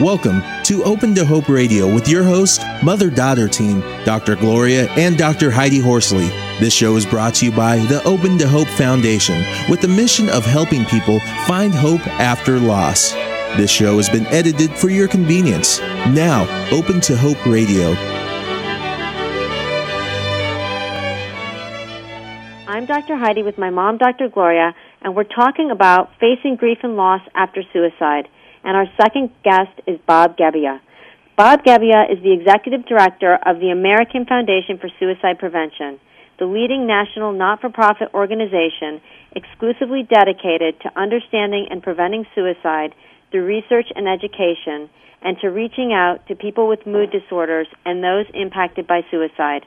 Welcome to Open to Hope Radio with your host, mother daughter team, Dr. Gloria and Dr. Heidi Horsley. This show is brought to you by the Open to Hope Foundation with the mission of helping people find hope after loss. This show has been edited for your convenience. Now, Open to Hope Radio. I'm Dr. Heidi with my mom, Dr. Gloria, and we're talking about facing grief and loss after suicide and our second guest is Bob Gebbia. Bob Gebbia is the executive director of the American Foundation for Suicide Prevention, the leading national not-for-profit organization exclusively dedicated to understanding and preventing suicide through research and education and to reaching out to people with mood disorders and those impacted by suicide.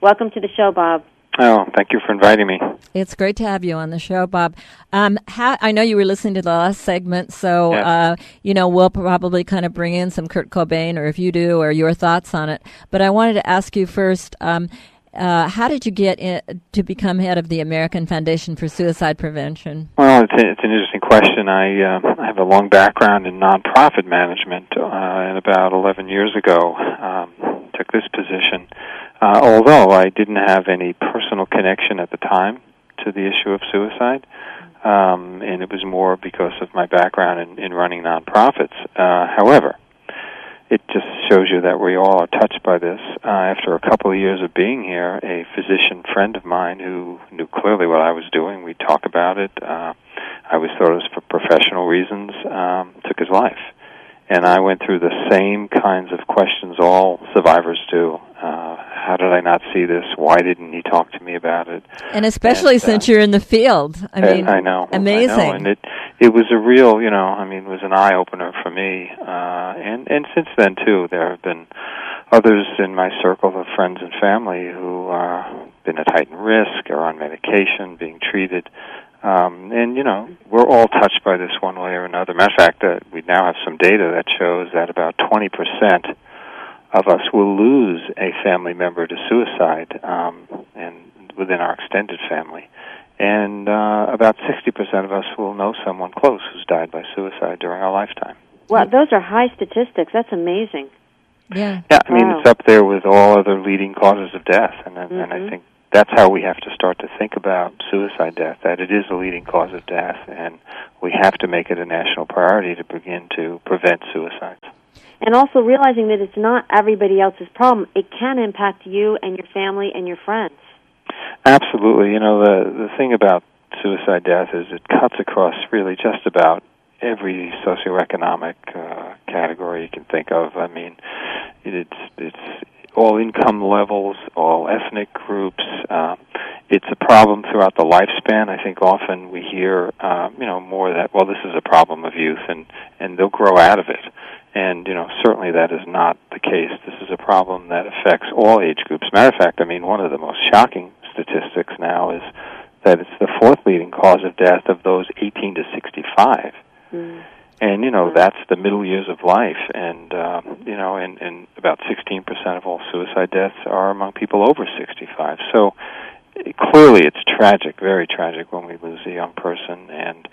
Welcome to the show, Bob. Oh, thank you for inviting me. It's great to have you on the show, Bob. Um, how, I know you were listening to the last segment, so yes. uh, you know we'll probably kind of bring in some Kurt Cobain, or if you do, or your thoughts on it. But I wanted to ask you first. Um, uh, how did you get in, to become head of the American Foundation for Suicide Prevention? Well, it's, a, it's an interesting question. I, uh, I have a long background in nonprofit management, uh, and about 11 years ago, um, took this position. Uh, although I didn't have any personal connection at the time to the issue of suicide, um, and it was more because of my background in, in running nonprofits. Uh, however, it just shows you that we all are touched by this. Uh, after a couple of years of being here, a physician friend of mine who knew clearly what I was doing, we talk about it. Uh, I was thought it was for professional reasons, um, took his life. And I went through the same kinds of questions all survivors do. Uh, how did I not see this? Why didn't he talk to me about it? And especially and, uh, since you're in the field. I mean, I know, amazing. I know. And it it was a real, you know, I mean, it was an eye opener for me. Uh, and and since then too, there have been others in my circle of friends and family who are uh, been at heightened risk or on medication, being treated. Um, and you know, we're all touched by this one way or another. Matter of fact, uh, we now have some data that shows that about 20 percent of us will lose a family member to suicide, um, and within our extended family. And uh, about 60% of us will know someone close who's died by suicide during our lifetime. Well, those are high statistics. That's amazing. Yeah. Yeah, I mean, wow. it's up there with all other leading causes of death, and mm-hmm. and I mm-hmm. think that's how we have to start to think about suicide death, that it is a leading cause of death, and we have to make it a national priority to begin to prevent suicides. And also realizing that it's not everybody else's problem. It can impact you and your family and your friends. Absolutely. You know, the, the thing about suicide death is it cuts across really just about every socioeconomic uh, category you can think of. I mean, it's it's all income levels, all ethnic groups. Uh, it's a problem throughout the lifespan. I think often we hear, uh, you know, more that well, this is a problem of youth, and and they'll grow out of it. And you know, certainly that is not the case. This is a problem that affects all age groups. Matter of fact, I mean, one of the most shocking statistics now is that it's the fourth leading cause of death of those 18 to 65. Mm and you know that's the middle years of life. And um you know and and about 16% of all suicide deaths are among people over 65 so clearly it's tragic very tragic when we lose a young person. And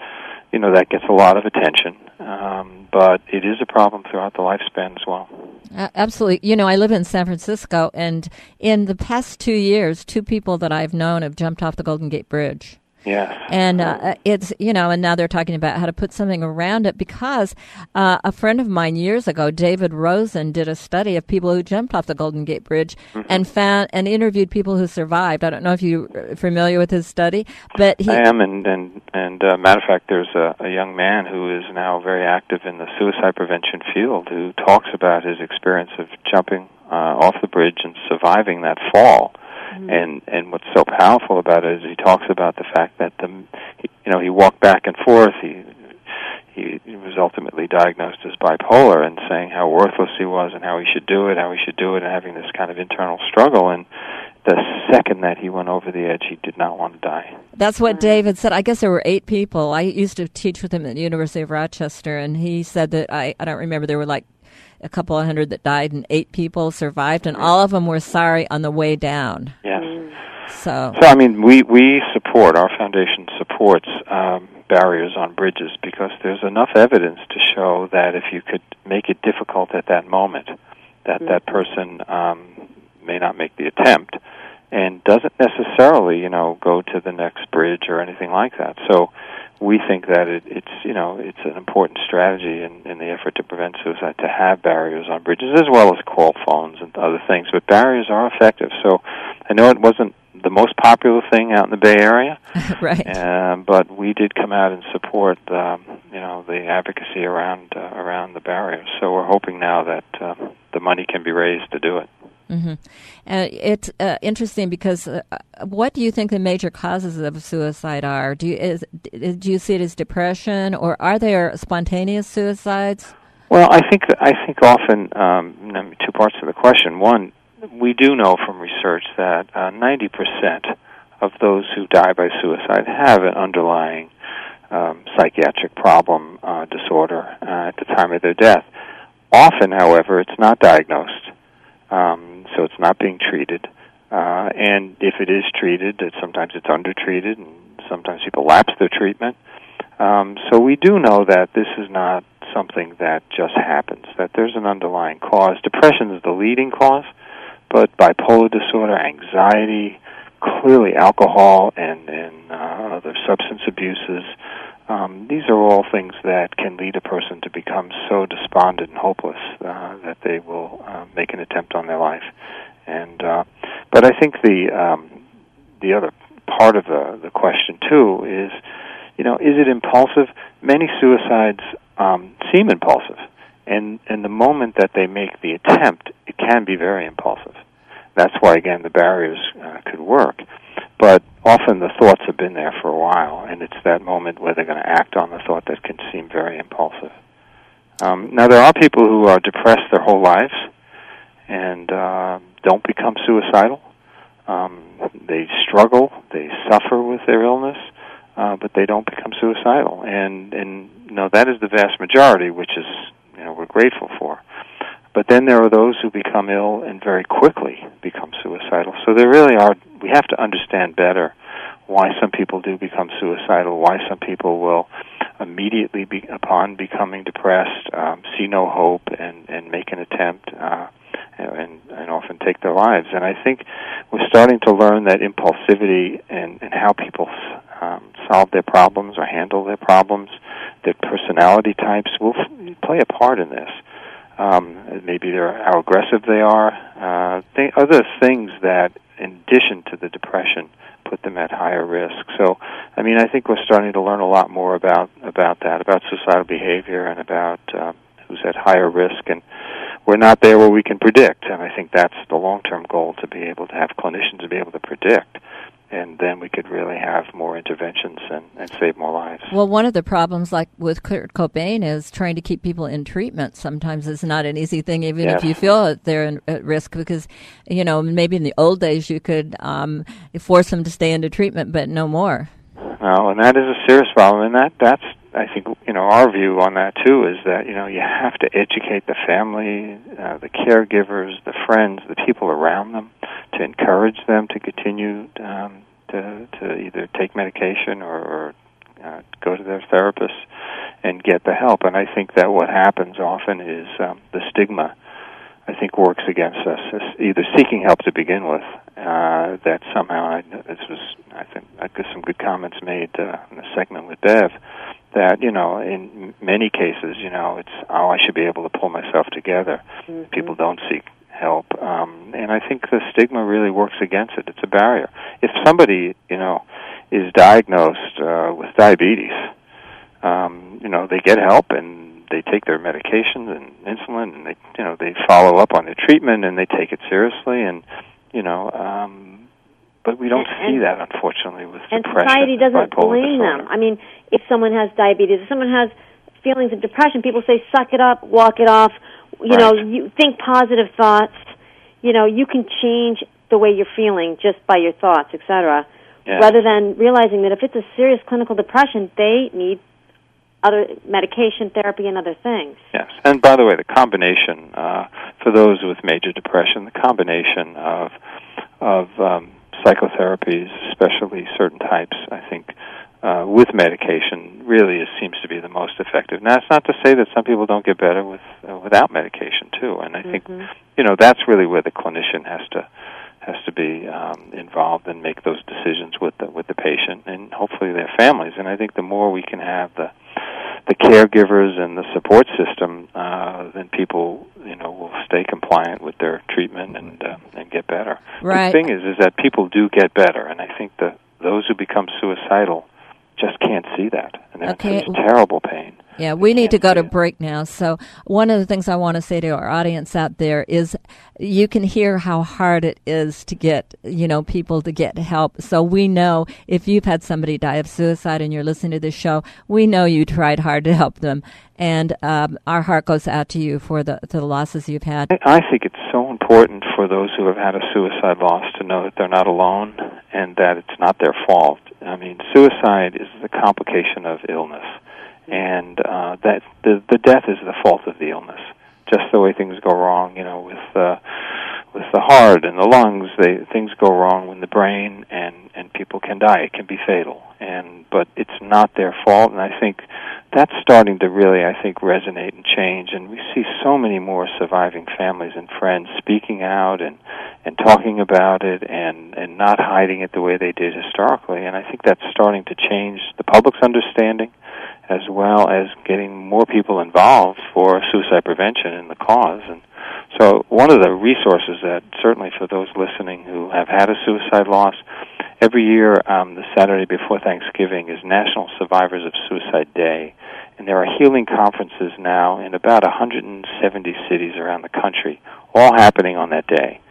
you know that gets a lot of attention. Um but it is a problem throughout the lifespan as well. Absolutely. You know i live in san francisco. And in the past 2 years two people that i've known have jumped off the golden gate bridge Yes. And uh, it's, you know, and now they're talking about how to put something around it because uh, a friend of mine years ago, David Rosen, did a study of people who jumped off the Golden Gate Bridge mm-hmm. and found and interviewed people who survived. I don't know if you're familiar with his study, but he. I am, and, and, and uh, matter of fact, there's a, a young man who is now very active in the suicide prevention field who talks about his experience of jumping uh, off the bridge and surviving that fall Mm-hmm. And and what's so powerful about it is he talks about the fact that the you know he walked back and forth. He he was ultimately diagnosed as bipolar and saying how worthless he was and how he should do it, how he should do it, and having this kind of internal struggle. And the second that he went over the edge, he did not want to die. That's what David said. I guess there were eight people. I used to teach with him at the University of Rochester, and he said that I, I don't remember, there were like a couple of hundred that died and eight people survived, and all of them were sorry on the way down. Yes. So, so I mean, we we support our foundation supports um, barriers on bridges because there's enough evidence to show that if you could make it difficult at that moment, that mm-hmm. that person um, may not make the attempt and doesn't necessarily, you know, go to the next bridge or anything like that. So we think that it, it's you know it's an important strategy in, in the effort to prevent suicide to have barriers on bridges as well as call phones and other things. But barriers are effective. So I know it wasn't the most popular thing out in the Bay Area, right? Um, but we did come out and support um, you know the advocacy around uh, around the barriers. So we're hoping now that uh, the money can be raised to do it. Mm-hmm. Uh, it's uh, interesting because uh, what do you think the major causes of suicide are? Do you is, do you see it as depression, or are there spontaneous suicides? Well, I think I think often um, two parts to the question. One, we do know from research that uh, ninety percent of those who die by suicide have an underlying um, psychiatric problem uh, disorder uh, at the time of their death. Often, however, it's not diagnosed. Um, so it's not being treated. Uh, and if it is treated, it, sometimes it's undertreated, and sometimes people lapse their treatment. Um, so we do know that this is not something that just happens. That there's an underlying cause. Depression is the leading cause, but bipolar disorder, anxiety, clearly alcohol, and and uh, other substance abuses. Um, these are all things that can lead a person to become so despondent and hopeless uh, that they will uh, make an attempt on their life. And uh, but I think the um, the other part of the the question too is, you know, is it impulsive? Many suicides um, seem impulsive, and and the moment that they make the attempt, it can be very impulsive. That's why again the barriers uh, could work. But often the thoughts have been there for a while, and it's that moment where they're going to act on the thought that can seem very impulsive. Um, now, there are people who are depressed their whole lives and uh, don't become suicidal. Um, they struggle, they suffer with their illness, uh, but they don't become suicidal. And and you know that is the vast majority, which is you know we're grateful for. But then there are those who become ill and very quickly become suicidal. So there really are, we have to understand better why some people do become suicidal, why some people will immediately be, upon becoming depressed, um, see no hope and, and make an attempt, uh, and, and often take their lives. And I think we're starting to learn that impulsivity and, and how people um, solve their problems or handle their problems, their personality types will play a part in this um, maybe they're how aggressive they are, uh, th- other things that, in addition to the depression, put them at higher risk. So, I mean, I think we're starting to learn a lot more about about that, about suicidal behavior, and about uh, who's at higher risk, and we're not there where we can predict. And I think that's the long-term goal to be able to have clinicians to be able to predict and then we could really have more interventions and, and save more lives. Well, one of the problems, like with Kurt Cobain, is trying to keep people in treatment. Sometimes it's not an easy thing, even yes. if you feel that they're in, at risk, because you know maybe in the old days you could um, force them to stay into treatment, but no more. Well, and that is a serious problem, and that that's I think you know our view on that too is that you know you have to educate the family, uh, the caregivers, the friends, the people around them, to encourage them to continue um, to to either take medication or, or uh, go to their therapist and get the help. And I think that what happens often is um, the stigma. I think works against us. either seeking help to begin with, uh, that somehow I, this was I think I got some good comments made uh, in the segment with Bev that you know in many cases you know it's oh I should be able to pull myself together. Mm-hmm. People don't seek help, um, and I think the stigma really works against it. It's a barrier. If somebody you know is diagnosed uh, with diabetes, um, you know they get help and they take their medications and insulin, and they you know they follow up on their treatment and they take it seriously, and you know. Um, but we don't and, see that unfortunately with and depression. society doesn't blame disorder. them. I mean, if someone has diabetes, if someone has feelings of depression, people say, "Suck it up, walk it off." You right. know, you think positive thoughts. You know, you can change the way you're feeling just by your thoughts, etc. Rather than realizing that if it's a serious clinical depression, they need other medication therapy and other things. Yes, and by the way, the combination uh, for those with major depression, the combination of of um, psychotherapies, especially certain types, I think uh, with medication really is, seems to be the most effective. Now, it's not to say that some people don't get better with uh, without medication too, and I think Mhm. you know that's really where the clinician has to has to be um, involved and make those decisions with the with the patient and hopefully their families. And I think the more we can have the the caregivers and the support system, uh, then people you know will compliant with their treatment and uh, and get better. Right. The thing is, is that people do get better, and I think that those who become suicidal just can't see that, and they're Okay. in such terrible pain. Yeah, we need to go to break now. So, one of the things I want to say to our audience out there is you can hear how hard it is to get, you know, people to get help. So, we know if you've had somebody die of suicide and you're listening to this show, we know you tried hard to help them. And um, our heart goes out to you for the, the losses you've had. I- I think it's so important for those who have had a suicide loss to know that they're not alone and that it's not their fault. I mean, suicide is the complication of illness, and uh, that the the death is the fault of the illness. Just the way things go wrong, you know, with uh, with the heart and the lungs, they things go wrong when the brain and and people can die. It can be fatal, and but it's not their fault. And I think that's starting to really, I think, resonate and change. And we see so many more surviving families and friends speaking out and and talking about it and and not hiding it the way they did historically. And I think that's starting to change the public's understanding as well as getting more people involved for suicide prevention in the cause. And so, one of the resources that certainly for those listening who have had a suicide loss, every year um, the Saturday before Thanksgiving is National Survivors of Suicide Day, and there are healing conferences now in about 170 cities around the country, all happening on that day.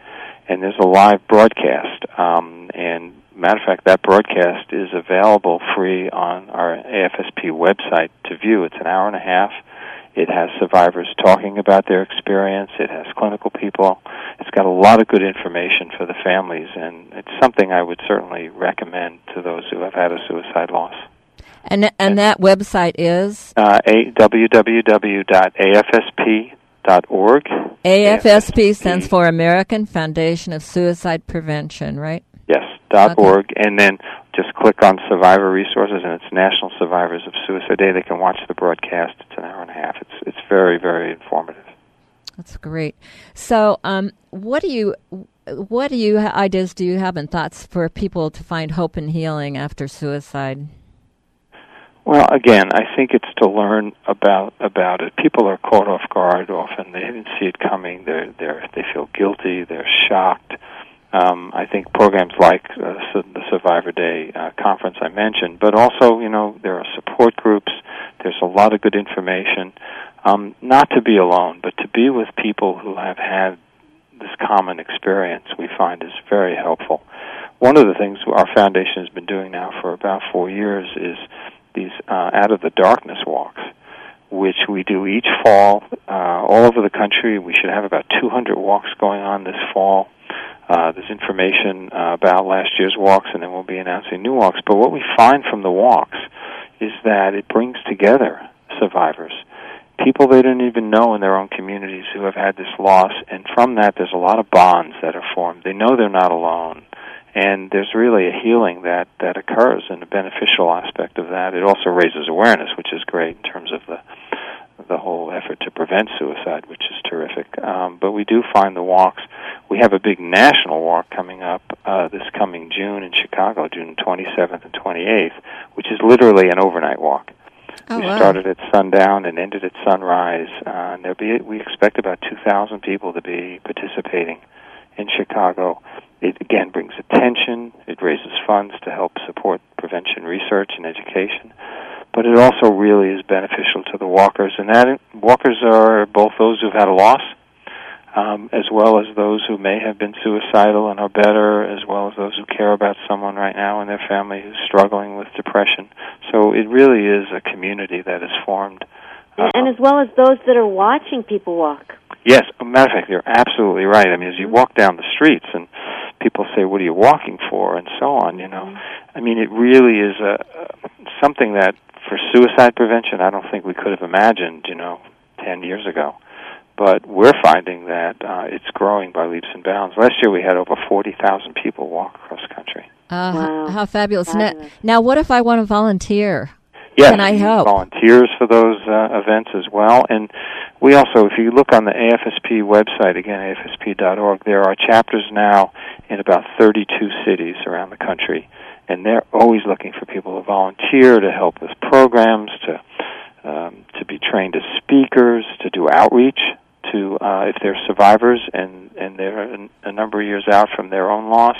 And there's a live broadcast, um, and matter of fact, that broadcast is available free on our AFSP website to view. It's an hour and a half. It has survivors talking about their experience. It has clinical people. It's got a lot of good information for the families, and it's something I would certainly recommend to those who have had a suicide loss. And, and that website is Uh, a, www.afsp.org. AFSP stands for American Foundation of Suicide Prevention, right? Dot Okay. org, and then just click on Survivor Resources, and it's National Survivors of Suicide Day. They can watch the broadcast. It's an hour and a half. It's it's very very informative. That's great. So, um, what do you, what do you ideas do you have and thoughts for people to find hope and healing after suicide? Well, again, I think it's to learn about about it. People are caught off guard often. They didn't see it coming. They're they're they feel guilty. They're shocked. Um, I think programs like uh, the Survivor Day uh, conference I mentioned, but also you know there are support groups. There's a lot of good information. Um, not to be alone, but to be with people who have had this common experience, we find is very helpful. One of the things our foundation has been doing now for about four years is these uh, out of the darkness walks, which we do each fall uh, all over the country. We should have about 200 walks going on this fall. Uh, there's information uh, about last year's walks, and then we'll be announcing new walks. But what we find from the walks is that it brings together survivors, people they didn't even know in their own communities who have had this loss, and from that, there's a lot of bonds that are formed. They know they're not alone and there's really a healing that that occurs and a beneficial aspect of that it also raises awareness which is great in terms of the the whole effort to prevent suicide which is terrific um, but we do find the walks we have a big national walk coming up uh, this coming June in Chicago June 27th and 28th which is literally an overnight walk Oh, we wow. started at sundown and ended at sunrise. Uh, and there'll be we expect about 2,000 people to be participating in Chicago. It again brings attention. It raises funds to help support prevention research and education. But it also really is beneficial to the walkers, and that walkers are both those who've had a loss, um, as well as those who may have been suicidal and are better, as well as those who care about someone right now in their family who's struggling with depression. So it really is a community that is formed. And, uh, and as well as those that are watching people walk. Yes, a matter of fact, you're absolutely right. I mean, as you walk down the streets and people say, "What are you walking for?" and so on, you know, I mean, it really is a something that for suicide prevention, I don't think we could have imagined, you know, ten years ago. but we're finding that uh, it's growing by leaps and bounds. Last year we had over 40,000 people walk across country. Uh, Wow. How fabulous. Now, Fabulous. now, what if I want to volunteer? Yes, Can I help? volunteers for those uh, events as well. And we also, if you look on the AFSP website, again, afsp.org, there are chapters now in about 32 cities around the country. And they're always looking for people to volunteer, to help with programs, to um, to be trained as speakers, to do outreach to uh, if they're survivors and and they're a, number of years out from their own loss.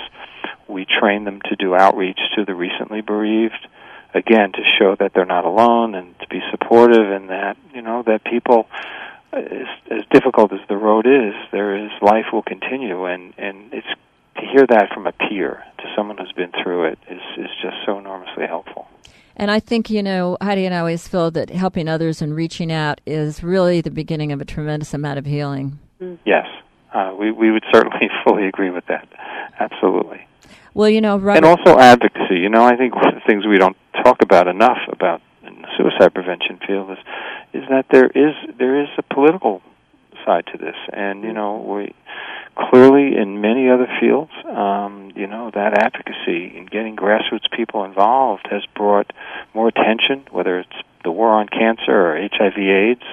We train them to do outreach to the recently bereaved again to show that they're not alone and to be supportive and that you know that people as, as difficult as the road is there is life will continue and and it's to hear that from a peer to someone who's been through it is is just so enormously helpful And I think, you know, Heidi and I always feel that helping others and reaching out is really the beginning of a tremendous amount of healing. yes uh, we we would certainly fully agree with that absolutely Well, you know, right. and also advocacy. You know, I think one of the things we don't talk about enough about in the suicide prevention field is is that there is there is a political side to this, and you know we clearly in many other fields, um, you know that advocacy and getting grassroots people involved has brought more attention, whether it's the war on cancer or HIV/AIDS.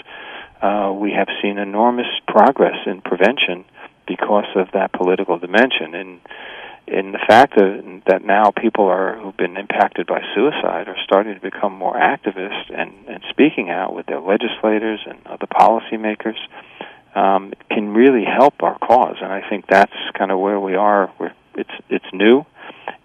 Uh, we have seen enormous progress in prevention because of that political dimension. And in the fact that, that now people are who've been impacted by suicide are starting to become more activist and, and speaking out with their legislators and other policymakers um, can really help our cause. And I think that's kind of where we are. We're, it's it's new,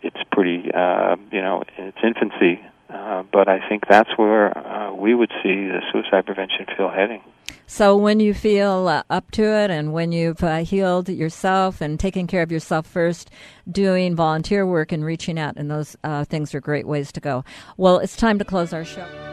it's pretty uh, you know in its infancy, uh, but I think that's where uh, we would see the suicide prevention field heading. So when you feel uh, up to it and when you've uh, healed yourself and taken care of yourself first, doing volunteer work and reaching out, and those uh, things are great ways to go. Well, it's time to close our show.